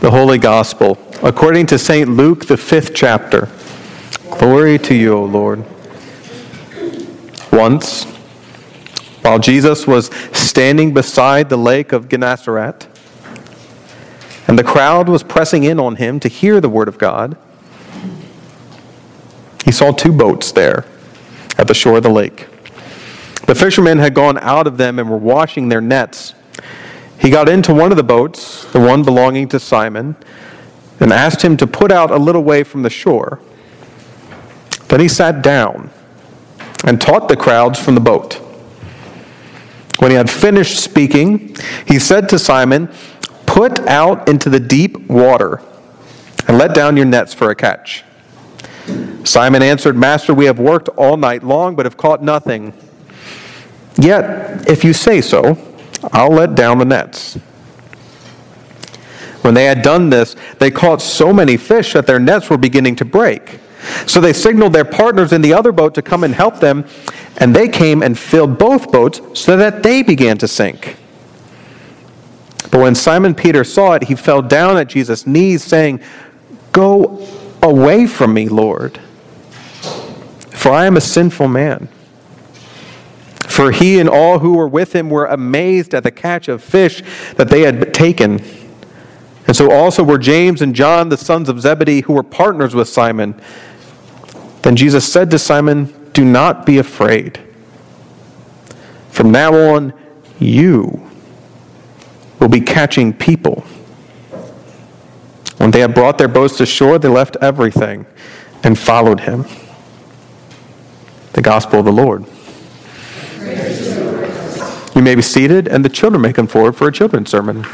The Holy Gospel, according to St. Luke, the fifth chapter. Glory to you, O Lord. Once, while Jesus was standing beside the lake of Gennesaret, and the crowd was pressing in on him to hear the word of God, he saw two boats there at the shore of the lake. The fishermen had gone out of them and were washing their nets. He got into one of the boats, the one belonging to Simon, and asked him to put out a little way from the shore. Then he sat down and taught the crowds from the boat. When he had finished speaking, he said to Simon, Put out into the deep water and let down your nets for a catch. Simon answered, Master, we have worked all night long, but have caught nothing. Yet, if you say so, I'll let down the nets. When they had done this, they caught so many fish that their nets were beginning to break. So they signaled their partners in the other boat to come and help them, and they came and filled both boats so that they began to sink. But when Simon Peter saw it, he fell down at Jesus' knees, saying, Go away from me, Lord, for I am a sinful man. For he and all who were with him were amazed at the catch of fish that they had taken. And so also were James and John, the sons of Zebedee, who were partners with Simon. Then Jesus said to Simon, Do not be afraid. From now on, you will be catching people. When they had brought their boats to shore, they left everything and followed him. The Gospel of the Lord. You may be seated, and the children may come forward for a children's sermon.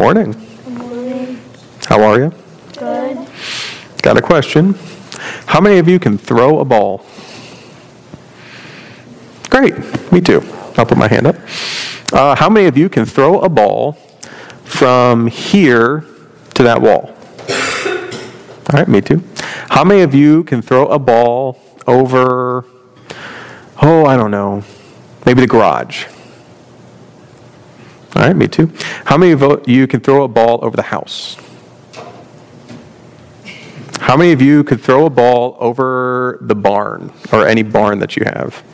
Morning. Good morning. How are you? Good. Got a question. How many of you can throw a ball? Great. Me too. I'll put my hand up. Uh, how many of you can throw a ball from here to that wall? All right, me too. How many of you can throw a ball over, oh, I don't know, maybe the garage? All right, me too. How many of you can throw a ball over the house? How many of you could throw a ball over the barn or any barn that you have?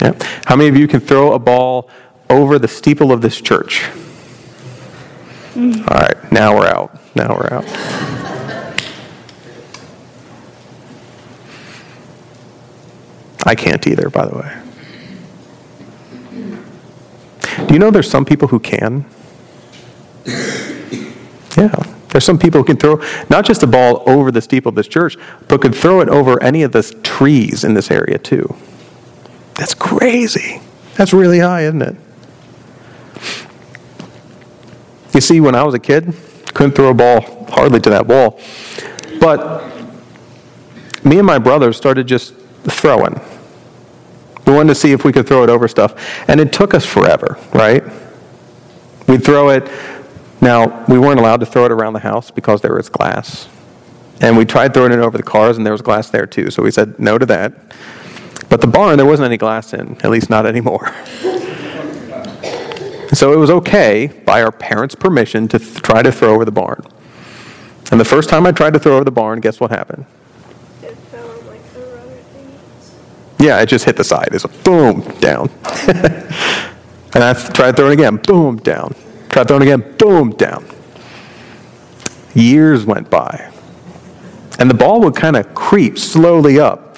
Yeah. How many of you can throw a ball over the steeple of this church? Mm. All right, now we're out. Now we're out. I can't either, by the way. Do you know there's some people who can? Yeah. There's some people who can throw not just a ball over the steeple of this church, but could throw it over any of the trees in this area too. That's crazy. That's really high, isn't it? You see, when I was a kid, couldn't throw a ball hardly to that wall. But me and my brother started just throwing. We wanted to see if we could throw it over stuff. And it took us forever, right? We'd throw it. Now, we weren't allowed to throw it around the house because there was glass. And we tried throwing it over the cars, and there was glass there too. So we said no to that. But the barn, there wasn't any glass in, at least not anymore. so it was okay, by our parents' permission, to th- try to throw over the barn. And the first time I tried to throw over the barn, guess what happened? Yeah, it just hit the side. It's a boom, down. and I tried throwing it again, boom, down. Tried throwing again, boom, down. Years went by. And the ball would kind of creep slowly up.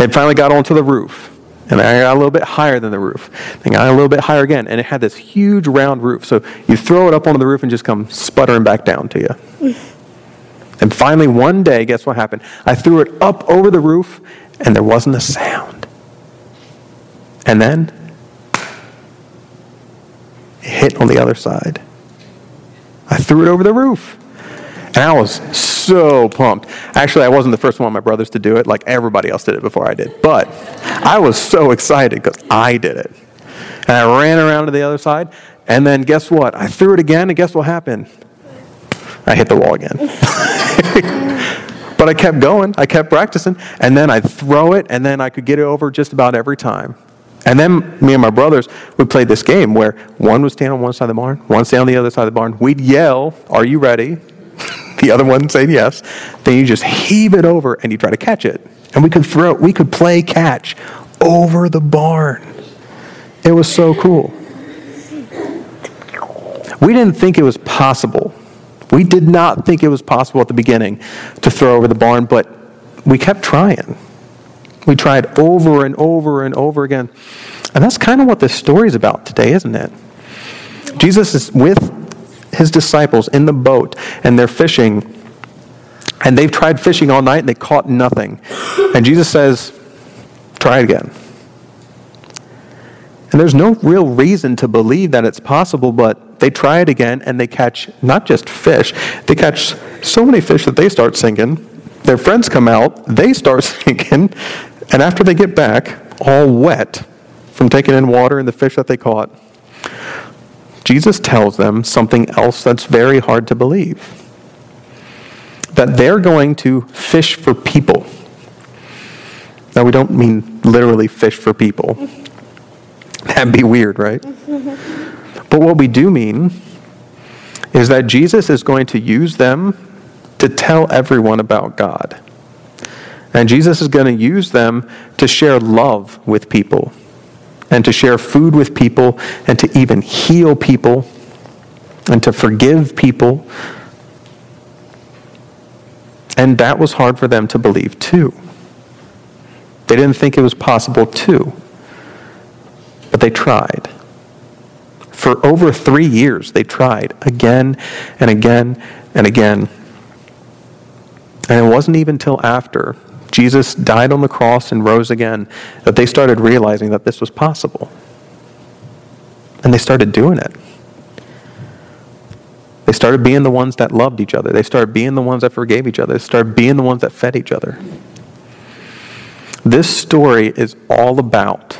It finally got onto the roof. And I got a little bit higher than the roof. Then got a little bit higher again. And it had this huge round roof. So you throw it up onto the roof and just come sputtering back down to you. Mm. And finally, one day, guess what happened? I threw it up over the roof, and there wasn't a sound. And then, it hit on the other side. I threw it over the roof. And I was so pumped. Actually, I wasn't the first one of my brothers to do it. Like everybody else did it before I did. But I was so excited because I did it. And I ran around to the other side. And then guess what? I threw it again, and guess what happened? I hit the wall again. but I kept going. I kept practicing. And then I'd throw it, and then I could get it over just about every time. And then me and my brothers would play this game where one would stand on one side of the barn, one stand on the other side of the barn. We'd yell, Are you ready? the other one saying yes. Then you just heave it over and you try to catch it. And we could throw, we could play catch over the barn. It was so cool. We didn't think it was possible. We did not think it was possible at the beginning to throw over the barn, but we kept trying. We tried over and over and over again. And that's kind of what this story is about today, isn't it? Jesus is with his disciples in the boat, and they're fishing. And they've tried fishing all night and they caught nothing. And Jesus says, Try again. And there's no real reason to believe that it's possible, but they try it again and they catch not just fish, they catch so many fish that they start sinking. Their friends come out, they start sinking, and after they get back, all wet from taking in water and the fish that they caught, Jesus tells them something else that's very hard to believe that they're going to fish for people. Now, we don't mean literally fish for people. That'd be weird, right? but what we do mean is that Jesus is going to use them to tell everyone about God. And Jesus is going to use them to share love with people and to share food with people and to even heal people and to forgive people. And that was hard for them to believe too. They didn't think it was possible too. But they tried. For over three years, they tried again and again and again. And it wasn't even until after Jesus died on the cross and rose again that they started realizing that this was possible. And they started doing it. They started being the ones that loved each other. They started being the ones that forgave each other. They started being the ones that fed each other. This story is all about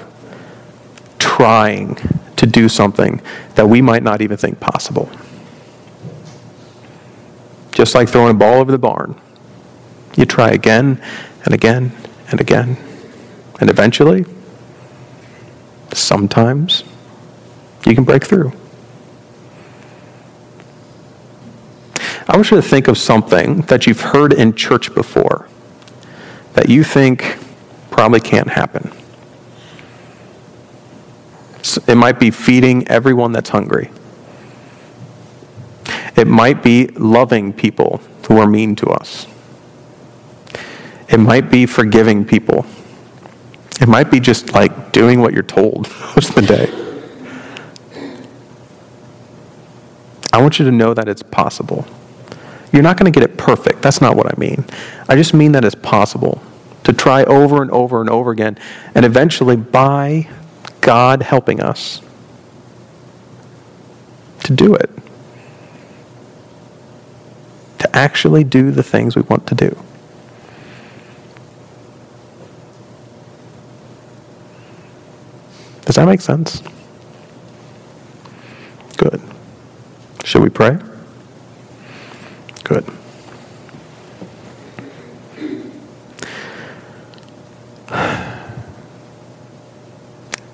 trying to do something that we might not even think possible. Just like throwing a ball over the barn. You try again and again and again. And eventually, sometimes, you can break through. I want you to think of something that you've heard in church before that you think probably can't happen. It might be feeding everyone that's hungry. It might be loving people who are mean to us. It might be forgiving people. It might be just like doing what you're told most of the day. I want you to know that it's possible. You're not going to get it perfect. That's not what I mean. I just mean that it's possible to try over and over and over again, and eventually, by God helping us, to do it. To actually do the things we want to do. Does that make sense? Good. Should we pray? Good.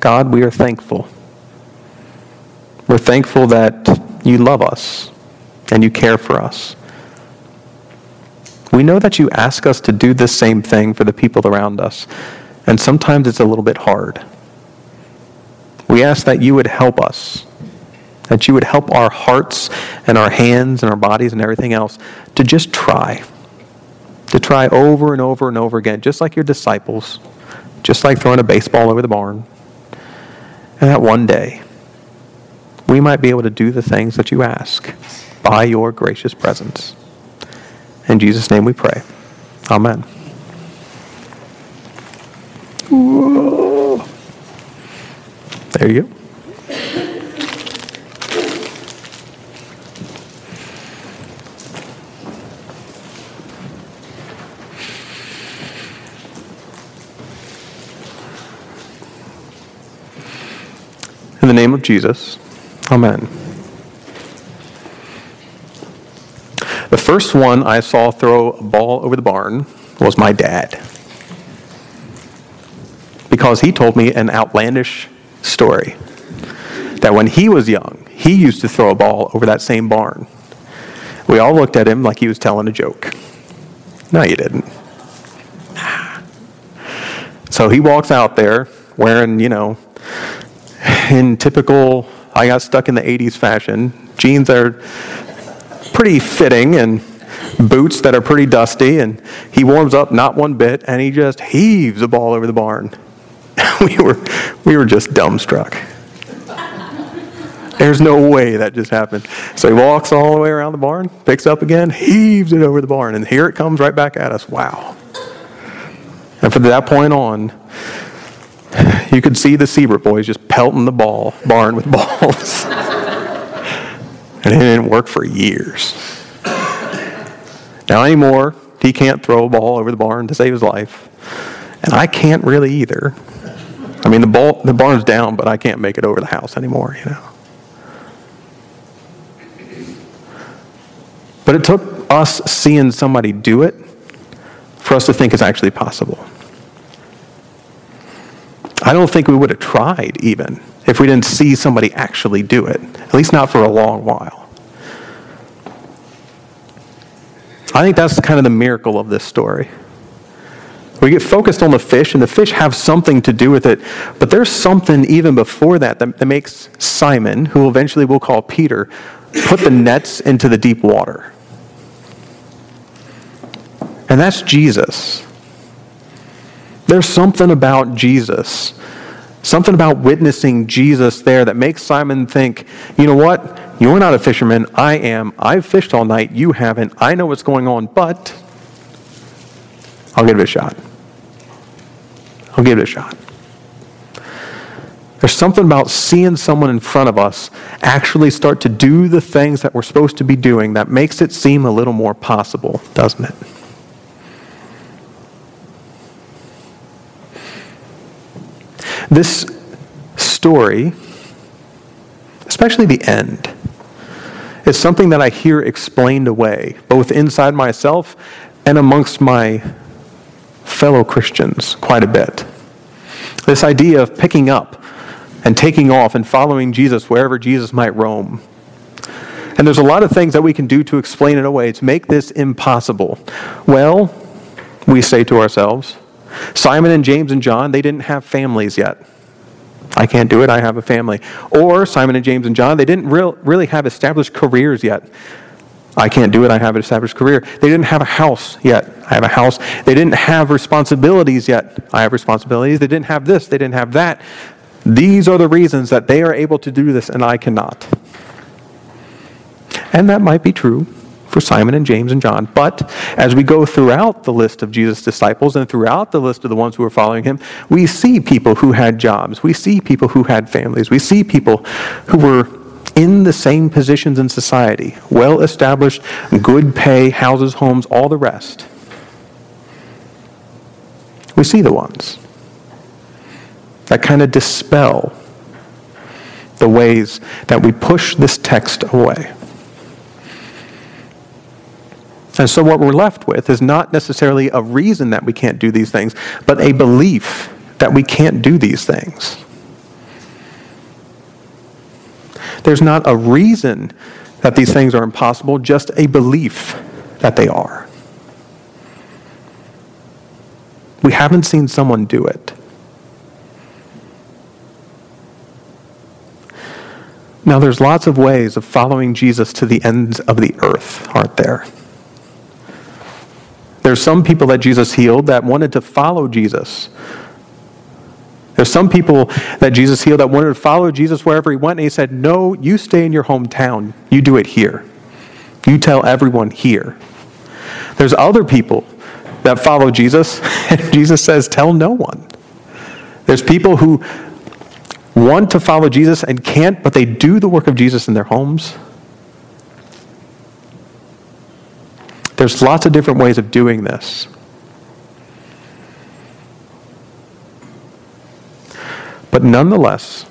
God, we are thankful. We're thankful that you love us and you care for us. We know that you ask us to do the same thing for the people around us, and sometimes it's a little bit hard. We ask that you would help us, that you would help our hearts and our hands and our bodies and everything else to just try, to try over and over and over again, just like your disciples, just like throwing a baseball over the barn. And that one day, we might be able to do the things that you ask by your gracious presence. In Jesus' name we pray. Amen. Whoa. There you go. In the name of Jesus, amen. The first one I saw throw a ball over the barn was my dad. Because he told me an outlandish story that when he was young, he used to throw a ball over that same barn. We all looked at him like he was telling a joke. No, you didn't. So he walks out there wearing, you know, in typical, I got stuck in the 80s fashion. Jeans are pretty fitting and boots that are pretty dusty. And he warms up not one bit and he just heaves the ball over the barn. we, were, we were just dumbstruck. There's no way that just happened. So he walks all the way around the barn, picks up again, heaves it over the barn, and here it comes right back at us. Wow. And from that point on, you could see the Siebert boys just pelting the ball barn with balls. and it didn't work for years. Now anymore, he can't throw a ball over the barn to save his life. And I can't really either. I mean the ball the barn's down, but I can't make it over the house anymore, you know. But it took us seeing somebody do it for us to think it's actually possible. I don't think we would have tried even if we didn't see somebody actually do it, at least not for a long while. I think that's kind of the miracle of this story. We get focused on the fish, and the fish have something to do with it, but there's something even before that that, that makes Simon, who eventually we'll call Peter, put the nets into the deep water. And that's Jesus. There's something about Jesus, something about witnessing Jesus there that makes Simon think, you know what? You're not a fisherman. I am. I've fished all night. You haven't. I know what's going on, but I'll give it a shot. I'll give it a shot. There's something about seeing someone in front of us actually start to do the things that we're supposed to be doing that makes it seem a little more possible, doesn't it? This story, especially the end, is something that I hear explained away, both inside myself and amongst my fellow Christians, quite a bit. This idea of picking up and taking off and following Jesus wherever Jesus might roam. And there's a lot of things that we can do to explain it away, to make this impossible. Well, we say to ourselves, Simon and James and John, they didn't have families yet. I can't do it, I have a family. Or Simon and James and John, they didn't real, really have established careers yet. I can't do it, I have an established career. They didn't have a house yet. I have a house. They didn't have responsibilities yet. I have responsibilities. They didn't have this, they didn't have that. These are the reasons that they are able to do this and I cannot. And that might be true for Simon and James and John. But as we go throughout the list of Jesus' disciples and throughout the list of the ones who were following him, we see people who had jobs. We see people who had families. We see people who were in the same positions in society well established, good pay, houses, homes, all the rest. We see the ones that kind of dispel the ways that we push this text away. And so, what we're left with is not necessarily a reason that we can't do these things, but a belief that we can't do these things. There's not a reason that these things are impossible, just a belief that they are. We haven't seen someone do it. Now, there's lots of ways of following Jesus to the ends of the earth, aren't there? There's some people that Jesus healed that wanted to follow Jesus. There's some people that Jesus healed that wanted to follow Jesus wherever he went, and he said, No, you stay in your hometown. You do it here. You tell everyone here. There's other people that follow Jesus, and Jesus says, Tell no one. There's people who want to follow Jesus and can't, but they do the work of Jesus in their homes. There's lots of different ways of doing this. But nonetheless,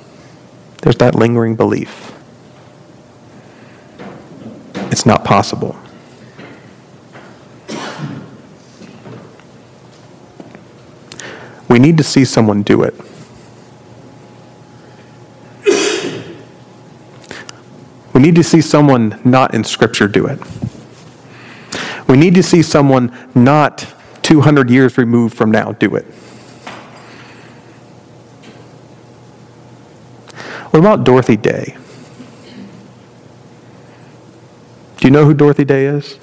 there's that lingering belief. It's not possible. We need to see someone do it. We need to see someone not in Scripture do it. We need to see someone not 200 years removed from now do it. What about Dorothy Day? Do you know who Dorothy Day is?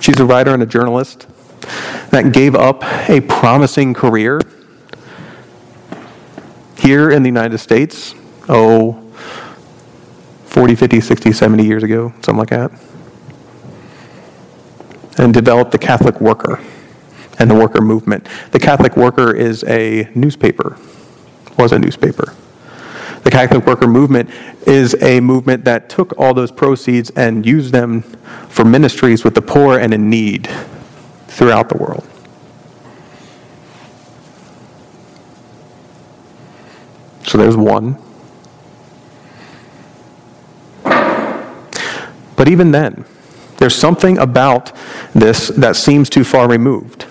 She's a writer and a journalist that gave up a promising career here in the United States, oh, 40, 50, 60, 70 years ago, something like that, and developed the Catholic Worker and the worker movement. The Catholic Worker is a newspaper, was a newspaper. The Catholic Worker Movement is a movement that took all those proceeds and used them for ministries with the poor and in need throughout the world. So there's one. But even then, there's something about this that seems too far removed.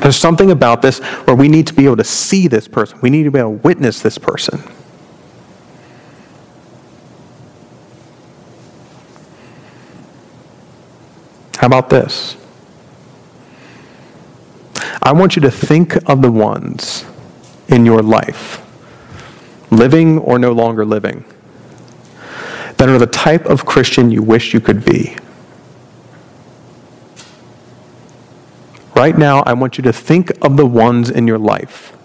There's something about this where we need to be able to see this person. We need to be able to witness this person. How about this? I want you to think of the ones in your life, living or no longer living, that are the type of Christian you wish you could be. Right now, I want you to think of the ones in your life,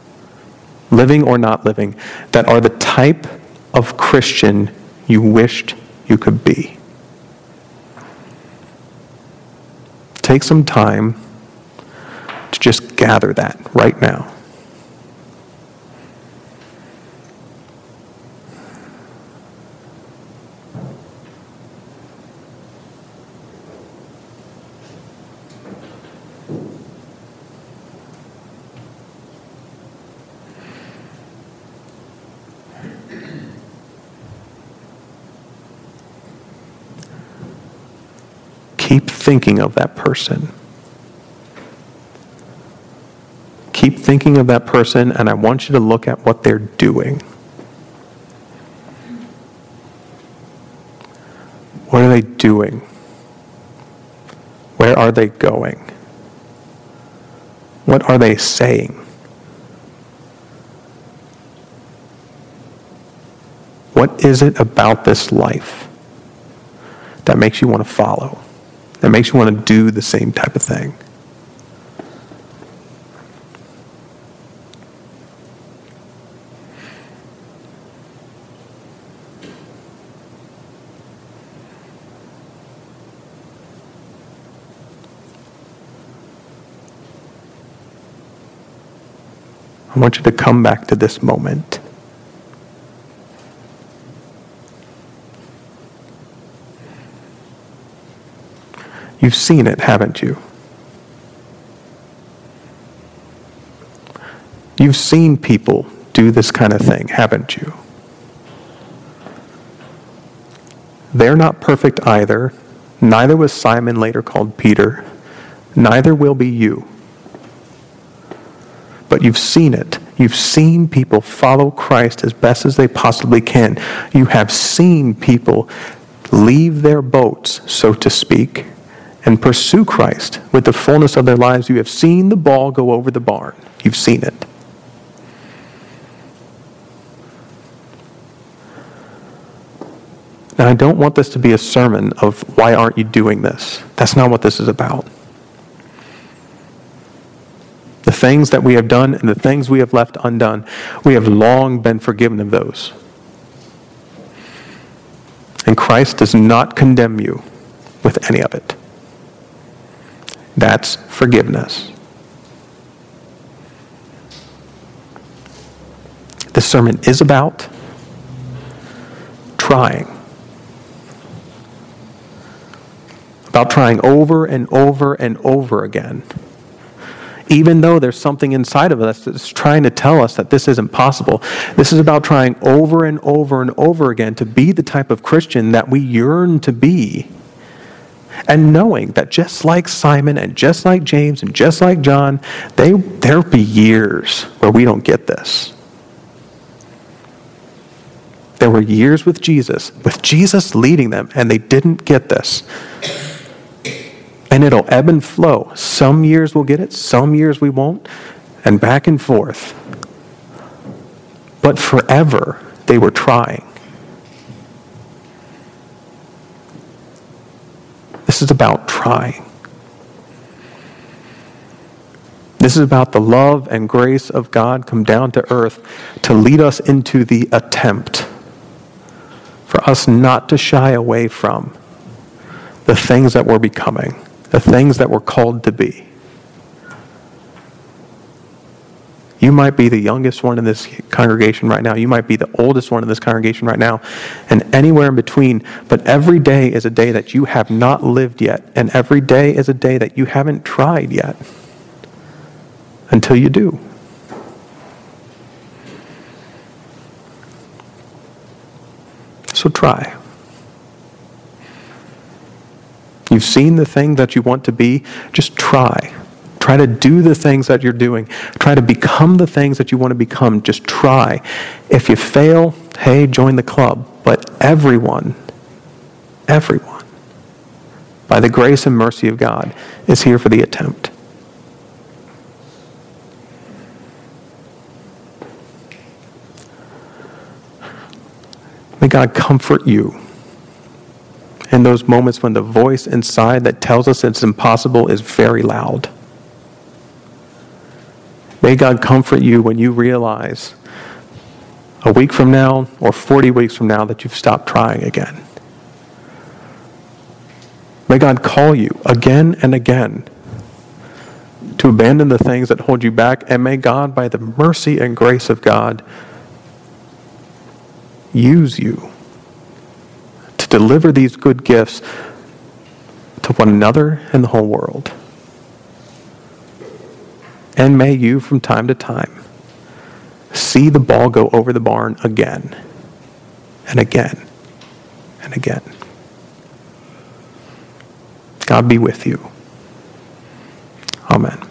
living or not living, that are the type of Christian you wished you could be. Take some time to just gather that right now. Keep thinking of that person. Keep thinking of that person, and I want you to look at what they're doing. What are they doing? Where are they going? What are they saying? What is it about this life that makes you want to follow? That makes you want to do the same type of thing? I want you to come back to this moment. You've seen it, haven't you? You've seen people do this kind of thing, haven't you? They're not perfect either. Neither was Simon, later called Peter. Neither will be you. But you've seen it. You've seen people follow Christ as best as they possibly can. You have seen people leave their boats, so to speak, and pursue Christ with the fullness of their lives. You have seen the ball go over the barn. You've seen it. Now, I don't want this to be a sermon of why aren't you doing this? That's not what this is about. The things that we have done and the things we have left undone, we have long been forgiven of those. And Christ does not condemn you with any of it. That's forgiveness. This sermon is about trying. About trying over and over and over again even though there's something inside of us that's trying to tell us that this isn't possible. This is about trying over and over and over again to be the type of Christian that we yearn to be. And knowing that just like Simon and just like James and just like John, they, there'll be years where we don't get this. There were years with Jesus, with Jesus leading them, and they didn't get this. And it'll ebb and flow. Some years we'll get it, some years we won't, and back and forth. But forever, they were trying. This is about trying. This is about the love and grace of God come down to earth to lead us into the attempt. For us not to shy away from the things that we're becoming the things that we're called to be. You might be the youngest one in this congregation right now. You might be the oldest one in this congregation right now, and anywhere in between. But every day is a day that you have not lived yet, and every day is a day that you haven't tried yet until you do. So try. You've seen the thing that you want to be, just try. Try to do the things that you're doing. Try to become the things that you want to become. Just try. If you fail, hey, join the club. But everyone, everyone, by the grace and mercy of God, is here for the attempt. May God comfort you in those moments when the voice inside that tells us it's impossible is very loud. May God comfort you when you realize a week from now or 40 weeks from now that you've stopped trying again. May God call you again and again to abandon the things that hold you back, and may God, by the mercy and grace of God, use you to deliver these good gifts to one another and the whole world. And may you, from time to time, see the ball go over the barn again and again and again. God be with you. Amen.